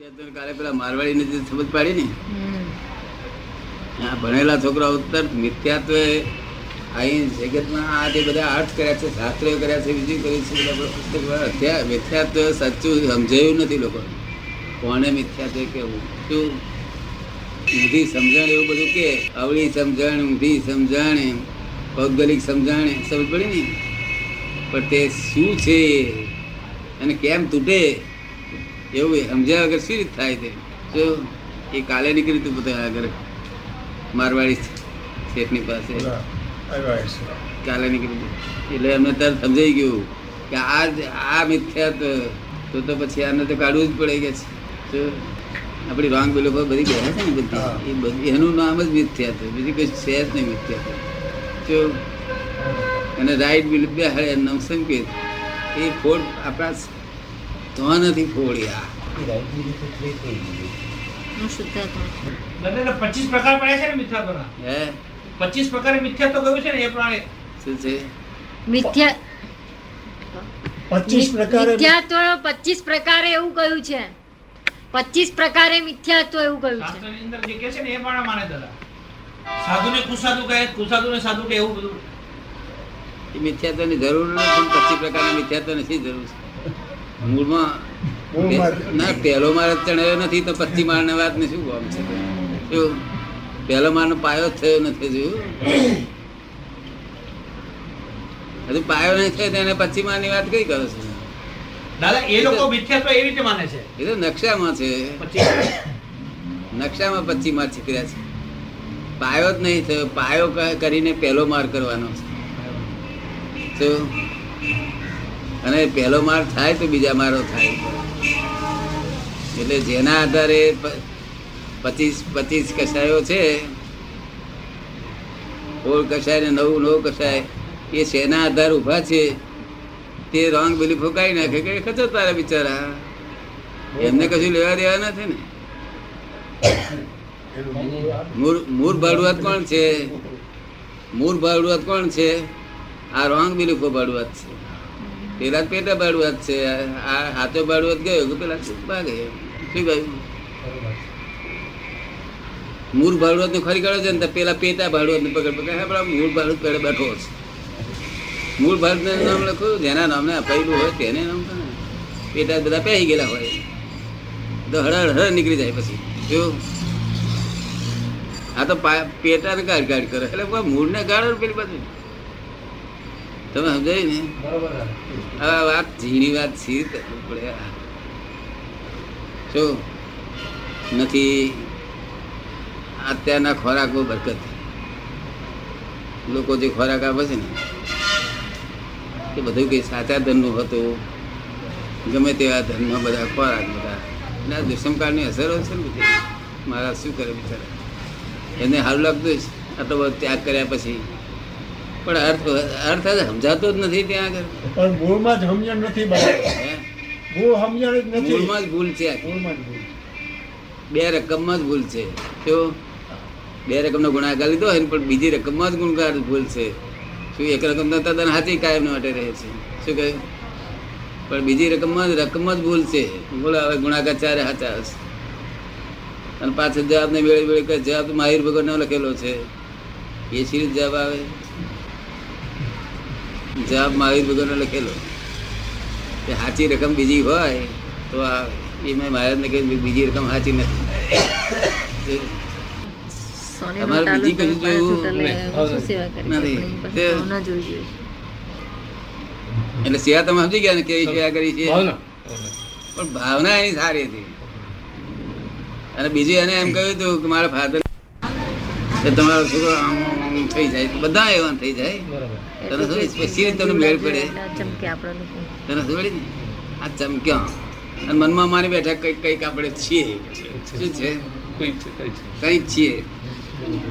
તો કાલે પેલા મારવાડીને જે સમજ પાડી ને આ ભણેલા છોકરા ઉત્તર મિથ્યાત્વ અહીં જગતમાં આ જે બધા અર્થ કર્યા છે શાસ્ત્રો કર્યા છે બીજું કર્યું છે બધા પુસ્તક મિથ્યાત્વ સાચું સમજાયું નથી લોકો. કોને મિથ્યાત્વ કેવું શું? ઊંધી સમજણ એવું બધું કે અવળી સમજણ ઊંધી સમજણ ભૌગોલિક સમજણ સમજ પડી ને? પણ તે શું છે? અને કેમ તૂટે? એવું સમજ્યા વગર શું રીત થાય તે જો એ કાલે નીકળી તું બધા આગળ મારવાડી શેઠની પાસે. કાલે નીકળી એટલે એમને ત્યારે સમજાઈ ગયું કે આ આ મિથ્યા તો તો પછી આને તો કાઢવું જ પડે કે છે. આપણી રોંગ બિલીફો બધી ગયા છે ને બધી? એ બધી એનું નામ જ મિથ્યા છે. બીજી કઈ છે જ નહીં મિથ્યાત્વ જો અને રાઈટ બિલીફ બે હળે નામ સંકેત એ ફોડ આપણા તો નથી ફોડ્યા પચીસ પ્રકાર છે ને મિથ્યાત્વના? હે? પચીસ પ્રકારે મિથ્યાત્વ કહ્યું છે ને એ પ્રમાણે શું છે? મિથ્યા પચીસ પ્રકારે મિથ્યાત્વ પચીસ પ્રકારે એવું કહ્યું છે? પચીસ પ્રકારે મિથ્યાત્વ એવું કહ્યું છે? અંદર જે કહે છે ને એ પ્રમાણે માને દાદા. સાધુને કુસાધુ કહે કુસાધુને સાધુ કે એવું બધું. એ મિથ્યાત્વની જરૂર નથી પચીસ પ્રકારના મિથ્યાત્વ નથી જરૂર છે? મૂળમાં ના પહેલો માર ચણાયો નથી તો પચી માળની વાત ને શું કામ છે? જો પહેલો મારનો પાયો થયો નથી હજુ? હજુ પાયો નહીં થયો તેને પછી માળની વાત કઈ કરો છો? દાદા એ લોકો મિથ્યાત્વ એ રીતે માને છે? એ તો નકશામાં છે. નકશામાં પછી માર છીકર્યા છે. પાયો જ નહીં થયો. પાયો કરીને પહેલો માર કરવાનો છે? અને પહેલો માર થાય તો બીજા મારો થાય. એટલે જેના આધારે પચીસ પચીસ કસાયો છે ઓળ કસાય ને નવું નવું કસાય, એ શેના આધાર ઊભા છે, તે રોંગ બિલીફો કાઢી નાખે કે ખચો તારા બિચારા. એમને કશું લેવા દેવા નથી ને. મૂળ ભાડુઆત કોણ છે? મૂળ ભાડુઆત કોણ છે? આ રોંગ બિલીફો ભાડુઆત છે. પેલા પેટા ભાડુઆત છે. આ હાથો ભાડુઆત ગયો, કે પેલા ભાગે. શું કહ્યું? મૂળ ભાડુઆતનું ખરી કાઢો છે ને પેલા પેટા ભાડુઆત ને પકડ. પકડ આપણા મૂળ ભાડુત પેડે બેઠો છે મૂળ ભાડુત નામ લખ્યું જેના નામને અપાયેલું હોય તેને નામ પેટા બધા પહેરી ગયેલા હોય. તો હળ હળ નીકળી જાય પછી. જો. આ તો પેટાને ગાડ ગાડ કરે. એટલે મૂળને ગાળો પેલી બાજુ. તમે સમજાય ને? આ વાત ઝીણી વાત છે કરવું પડે શું નથી અત્યારના ખોરાકો બરકત. લોકો જે ખોરાક આપે છે ને એ બધું કંઈ સાચા ધનનું હતું. ગમે તેવા ધનમાં બધા ખોરાક બધા. અને આ દુષ્મકાળની અસરો છે ને બધી. મારા શું કરે બિચારા? એને સારું લાગતું જ આટલો બધો ત્યાગ કર્યા પછી. પણ અર્થ અર્થ સમજાતો જ નથી ત્યાં આગળ. પણ મૂળમાં જ સમજણ નથી મૂળ સમજણ જ નથી. મૂળમાં જ ભૂલ છે મૂળમાં જ ભૂલ. બે રકમમાં જ ભૂલ છે. તો બે રકમનો ગુણાકાર લીધો હોય પણ બીજી રકમમાં જ ગુણકાર ભૂલ છે. શું એક રકમ તો તદ્દન સાચી કાયમ માટે રહે છે. શું કહ્યું પણ બીજી રકમમાં જ રકમમાં જ ભૂલ છે. ભૂલ હવે ગુણાકાર ચારે સાચા હશે અને પાછળ જવાબને વેળે વેળે જવાબ માહિર ભગવાનનો લખેલો છે. એ સી રીતે જવાબ આવે. જવાબ મહાવીર ભગવાનનો લખેલો. કે સાચી રકમ બીજી હોય તો આ એ મેં મહારાજને કહ્યું બીજી રકમ સાચી નથી. અમારે બીજી કશું જોયું? નથી. એટલે સેવા તમે સમજી ગયા ને કેવી સેવા કરી છે? પણ ભાવના એની સારી હતી. અને બીજું એને એમ કહ્યું હતું કે મારા ફાધર તમારો છોકરો થઈ જાય બધા એવા થઈ જાય. તને શું સ્પેશિયલી તમને મેળ પડે? તને થોડી ને આ ચમક્યા. અને મનમાં મારી બેઠા કંઈક કંઈક આપણે છીએ. શું છે? કંઈક છીએ.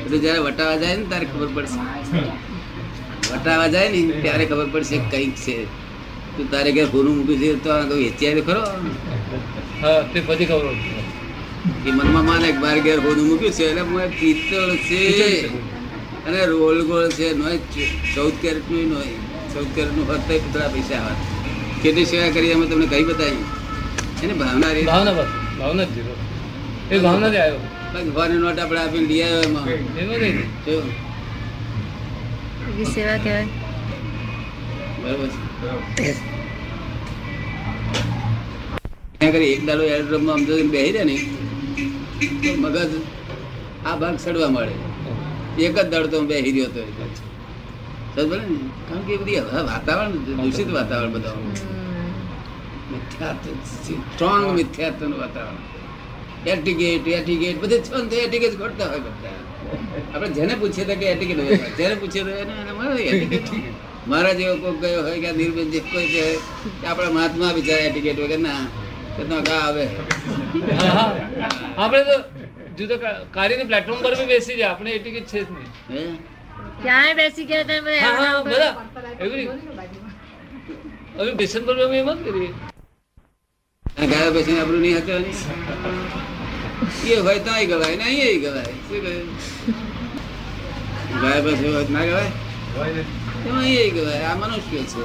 એટલે જયારે વટાવા જાય ને ત્યારે ખબર પડશે. વટાવા જાય ને ત્યારે ખબર પડશે કંઈક છે. તું તારે ઘેર ફોનું મૂક્યું છે તો આ કોઈ વેચ્યા તો ખરો. હા તે પછી ખબર એ મનમાં માને બાર ઘેર ફોનું મૂક્યું છે એટલે મને પિત્તળ છે. અને રોલ ગોળ છે નોય ચૌદ કેરેટનું નોય. ચૌદ કેરેટનું હોત તો પૂતળા પૈસા આવે. કેટલી સેવા કરી અમે તમને કઈ બતાવી એને ભાવના રહી ભાવના બસ. ભાવના જ. એ ભાવના જ આવ્યો બાકી ફોરેન નોટ આપણે આપીને લઈ આવ્યો એમાં. એમાં નહીં. જો, એવી સેવા કહેવાય. બરાબર છે. ત્યાં કરી એક દાડો એરોડ્રોમમાં આમ જોઈને બેસી રહે ને મગજ આ ભાગ સડવા મળે એક જ દળ તો બે રહ્યો હતો. કારણ કે બધી વાતાવરણ, દૂષિત વાતાવરણ બધા સ્ટ્રોંગ મિથ્યાત્વનું વાતાવરણ. એટીકેટ એટીકેટ બધે છો ને, તો એટીકેટ ઘટતા હોય બધા. આપણે જેને પૂછીએ તો કે એટીકેટ હોય. જેને પૂછીએ તો એને મળે એટીકેટ મારા જેવો કોઈ ગયો હોય કે નિર્બંધ કોઈ કહે કે આપણા મહાત્મા બિચારા એટીકેટ વગર ના, કે તો આવે. આપણે તો જુદા કા- કાર્યની પ્લેટફોર્મ પર બી બેસી જાય આપણે એટલી ટિકિટ છે જ નહીં. હે? ક્યાંય બેસી ગયા તમે બધા હા હા બધા. એવરી હવે બેસન પર અમે એમ જ કરીએ ગયા પછી આપણું નહીં હકવાની એ હોય તો અહીં ગવાય ને અહીં ગવાય. શું કહે? ગયા પછી હોય ના ગવાય? એમાં અહીં ગવાય. આ મનુષ્ય છે.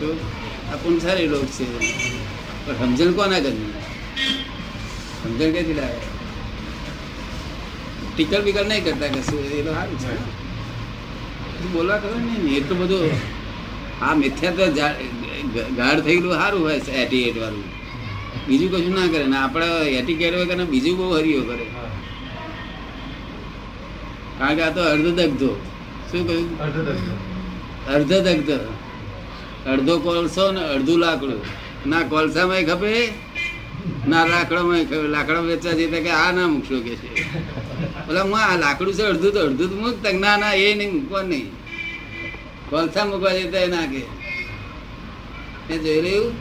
તો આ પુનસારી લોક છે. પણ સમજણ કોના કરી સમજણ ક્યાંથી લાવે? ટીકલ બીકલ નહીં કરતા કશું એ તો સારું છે. બોલવા કરો ને તો બધું આ મિથ્યા તો ગાઢ થઈ ગયેલું સારું હોય એટીએટ વાળું. બીજું કશું ના કરે ને આપણે એટીકેટ હોય ને બીજું બહુ હરિયો કરે. કારણ કે આ તો અર્ધદગ્ધો શું કહ્યું? અર્ધદગ્ધ અડધો કોલસો ને અડધું લાકડું. ના કોલસામાં ખપે ના લાકડામાં લાકડા વેચવા જઈએ કે આ ના મૂકશો કે છે. બોલા હું આ લાકડું છે અડધું તો અડધું તો મૂક તક ના ના એ નહીં મૂકવા નહીં. કોલસા મૂકવા જતા એ ના કે. એ જોઈ રહ્યું?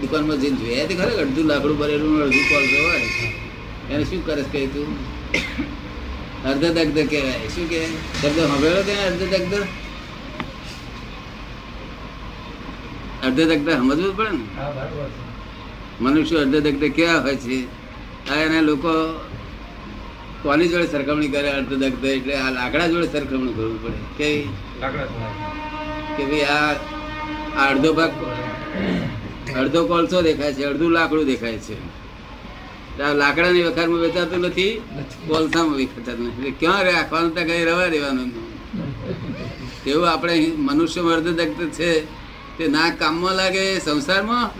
દુકાનમાં જઈને જોયા તે ખરે અડધું લાકડું ભરેલું અડધું કોલસો હોય. એને શું કરે કહે તું? અર્ધદગ્ધ કહેવાય. શું કહેવાય શબ્દ સાંભળેલો દગ્ધ અર્ધ દગ્ધ સમજવું પડે ને? મનુષ્ય અર્ધદગ્ધ કેવા હોય છે? એના લોકો કોની જોડે સરખામણી કરે અર્ધદગ્ધ એટલે આ લાકડા જોડે સરખામણી કરવું પડે. કે કે ભાઈ આ આ અડધો ભાગ અડધો કોલસો દેખાય છે અડધું લાકડું દેખાય છે. આ લાકડાની વખારમાં વેચાતું નથી કોલસામાં વેચાતું નથી. એટલે ક્યાં રાખવાનું ત્યાં કઈ રવા દેવાનું? એવું આપણે મનુષ્ય અર્ધદગ્ધ છે. તે ના કામમાં લાગે સંસારમાં?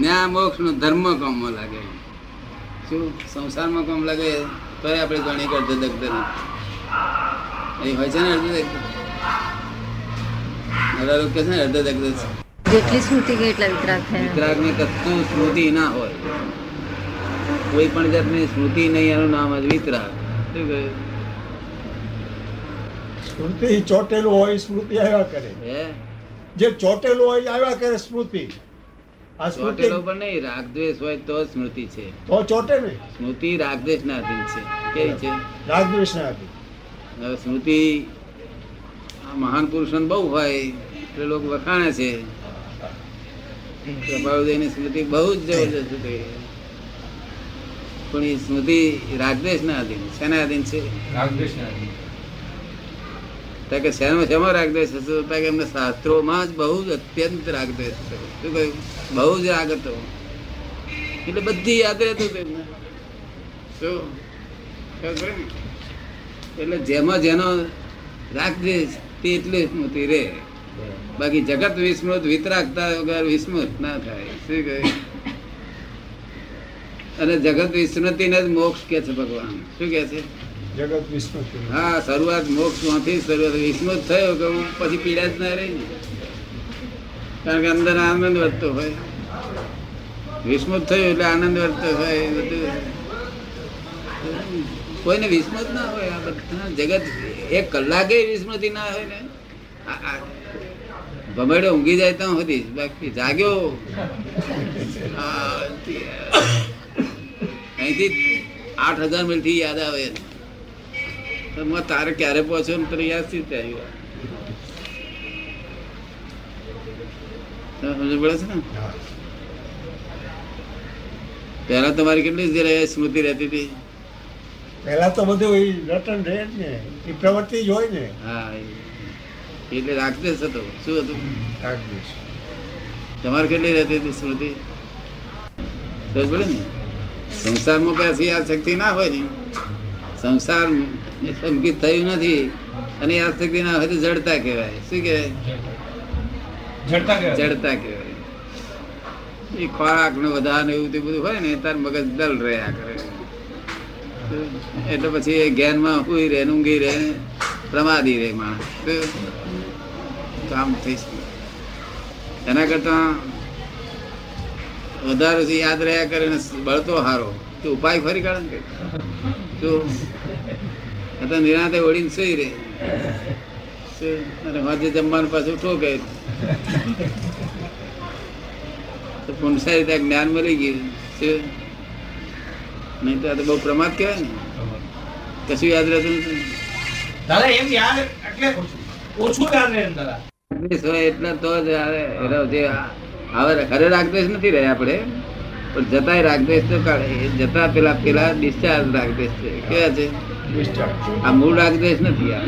ના મોક્ષ નો ધર્મ કામમાં લાગે. શું સંસારમાં કામ લાગે તો આપણે ગણી કરતો નથી એ હોય છે ને અર્ધદગ્ધ બધા લોકો છે ને અર્ધદગ્ધ છે. જેટલી સ્મૃતિ કે એટલા વિતરાગ થાય. વિતરાગ ને કશું સ્મૃતિ ના હોય. કોઈ પણ જાતની સ્મૃતિ નહીં એનું નામ જ વિતરાગ. શું કહ્યું? સ્મૃતિ ચોટેલું હોય સ્મૃતિ આવ્યા કરે. જે ચોટેલું હોય આવ્યા કરે સ્મૃતિ. ચોટેલો પણ નહીં રાગદ્વેષ હોય તો સ્મૃતિ છે. તો ચોટે ને સ્મૃતિ રાગદ્વેષ ના અધીન છે. કેવી છે? રાગદ્વેષ ના હતી સ્મૃતિ મહાન પુરુષો બહુ હોય એટલે લોકો વખાણે છે. પ્રભાવદેવની સ્મૃતિ બહુ જ જબરજસ્ત હતી પણ એ સ્મૃતિ રાગદ્વેષ ના અધીન શેના અધીન છે? ત્યાં કે શેમાં શેમાં રાગદ્વેષ હતો ત્યાં કે એમને શાસ્ત્રોમાં જ બહુ જ અત્યંત રાગદ્વેષ હતો શું કહ્યું? બહુ જ રાગ હતો. એટલે બધી યાદ રહેતું હતું એમને. શું? એટલે જેમાં જેનો રાગદ્વેષ તે એટલે સ્મૃતિ રે. બાકી જગત વિસ્મૃત, વિતરાગતા વગર વિસ્મૃત ના થાય. શું કહ્યું? અને જગત વિસ્મૃતિને જ મોક્ષ કે છે ભગવાન. શું કે છે? જગત વિષ્ણુ હા, શરૂઆત મોક્ષમાંથી, શરૂઆત વિસ્મૃત થયો કે હું પછી પીડા જ ના રહી કારણ કે અંદર આનંદ વધતો હોય. વિસ્મૃત થયું એટલે આનંદ વધતો હોય બધું. કોઈને વિસ્મૃત ના હોય, આ બધા જગત એક કલાકે વિસ્મૃતિ ના હોય ને. ભમેડો ઊંઘી જાય તો હતી બાકી જાગ્યો. અહીંથી આઠ હજાર મિલ યાદ આવે. હું તારે ક્યારે પહોંચ્યો ને તને યાદથી ત્યાં સમજ પડે છે ને? પહેલા તમારી કેટલી જ સ્મૃતિ રહેતી હતી? પહેલા તો બધું એ રટન રહે જ ને એ પ્રવૃત્તિ જ હોય ને. હા એટલે રાખતે જ હતો શું હતું? રાગદ્વેષ તમારે કેટલી રહેતી હતી સ્મૃતિ? સમજ પડે ને? સંસારમાં પાછી આ શક્તિ ના હોય ને સંસાર એ સંકિત થયું નથી. અને આ શક્તિ ના હોય તો જડતા કહેવાય. શું કહેવાય? જડતા કહેવાય. એ ખોરાક ને વધારે એવું તે બધું હોય ને તાર મગજ દલ રહ્યા કરે. એટલે પછી એ જ્ઞાનમાં હુઈ રહે ઊંઘી રહે પ્રમાદી રહે માણસ. કામ થઈ શકે. એના કરતા વધારે યાદ રહ્યા કરે ને બળતો હારો. તો ઉપાય ફરી કાઢે ને તો અત્યારે નિરાતે ઓળીને સુઈ રહે? અને હોજે જમવાનું પાછું ઠોકે તો પુનસાઈ ત્યાં જ્ઞાન મળી ગયું. શું? નહીં તો આ તો બહુ પ્રમાદ કહેવાય ને. કશું યાદ રહેતું નથી. દાદા એમ યાદ એટલે ઓછું. યાદ રહે દાદા. એટલે તો જ જે હવે ઘરે રાગદ્વેષ નથી રહ્યા આપણે. પણ જતાય રાગદ્વેષ તો જતા પેલા પેલા ડિસ્ચાર્જ રાગદ્વેષ છે. કેવા છે? આ મૂળ રાગદેશ નથી આ.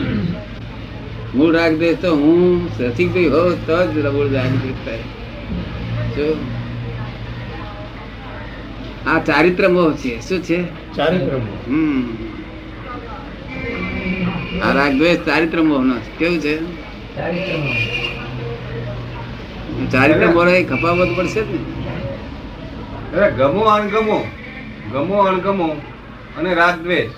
મૂળ રાગદેશ તો હું રસિકભાઈ હોઉં તો જ મૂળ રાગદેશ થાય જો. આ ચારિત્ર મોહ છે. શું છે? ચારિત્ર હમ. આ રાગદ્વેષ ચારિત્ર મોહ નો કેવું છે? ચારિત્ર મોહ. એ ખપાવત પડશે જ ને. ગમો અણગમો. ગમો અણગમો અને રાગ દ્વેષ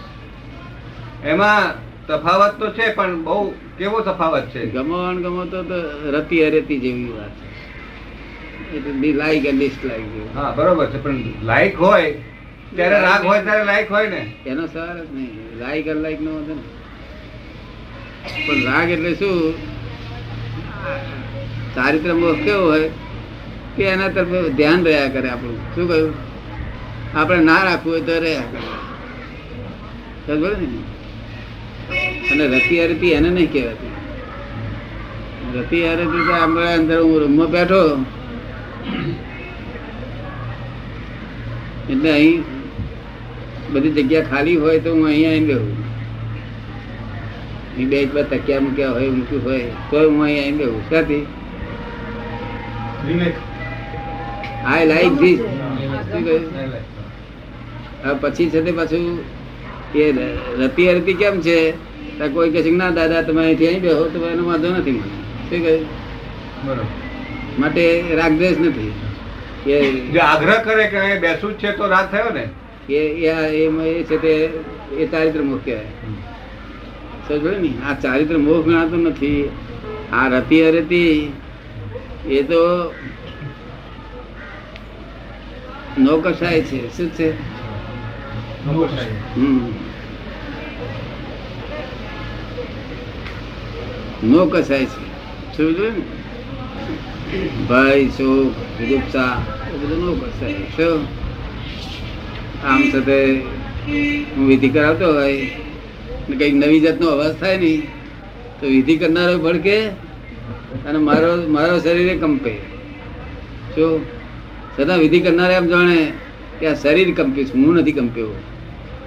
એમાં તફાવત તો છે પણ બહુ કેવો તફાવત છે? ગમો અણગમો તો રતી અરેતી જેવી વાત છે. Be like and dislike. હા બરોબર છે પણ લાઈક હોય ત્યારે રાગ હોય ત્યારે લાઈક હોય ને. એનો સવાલ જ નહીં. લાઈક અનલાઈક નો હતો ને પણ રાગ એટલે શું? ચારિત્ર મોહ કેવો હોય કે એના તરફ ધ્યાન રહ્યા કરે આપણું? શું કહ્યું? આપણે ના રાખવું હોય તો રહ્યા કરે. ને? અને રતિ અરતી એને નહીં કહેવાતી. રતિ અરતી તો આપણા અંદર હું રૂમમાં બેઠો એટલે અહીં બધી જગ્યા ખાલી હોય તો હું અહીંયા આવી બેહું. અહીં બે એક તકિયા મૂક્યા હોય મૂક્યું હોય તો હું અહીંયા આવી બેહું. ક્યાંથી આઈ લાઈક ધીસ શું કહ્યું પછી છે તે પાછું એ રતી અરતી કેમ છે? કોઈ કહે છે ના દાદા તમે અહીંથી અહીં બેહો તો એનો વાંધો નથી મને. શું કહ્યું બરોબર. માટે રાગદ્વેષ નથી. એ જે આગ્રહ કરે કે અહીં બેસું જ છે તો રાગ થયો ને? એ એ એ છે તે એ ચારિત્ર મોહ કહેવાય. સમજો ને? આ ચારિત્ર મોહ ગણાતો નથી. આ રતી અરતી એ તો નૌકશાય છે. શું છે? હમ. કસાય છે. શું જોયું ને ભય ગુપ્તા એ બધું નૌકશાય શું? આમ સાથે હું વિધિ કરાવતો હોય ને કંઈક નવી જાતનો અવાજ થાય નહીં તો વિધિ કરનારો ભડકે અને મારો મારો શરીરે કંપે. શું? છતાં વિધિ કરનારે એમ જાણે કે આ શરીર કંપ્યું છે, હું નથી કંપ્યો.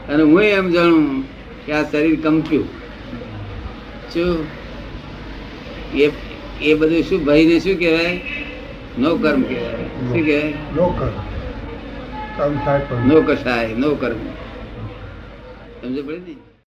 અને હું એમ જાણું કે આ શરીર કંપ્યું. શું એ એ બધું શું ભયને શું કહેવાય? નો કર્મ કહેવાય. શું કહેવાય? નો કર કામ થાય પણ નો કસાય નો કર્મ. સમજ પડે ને?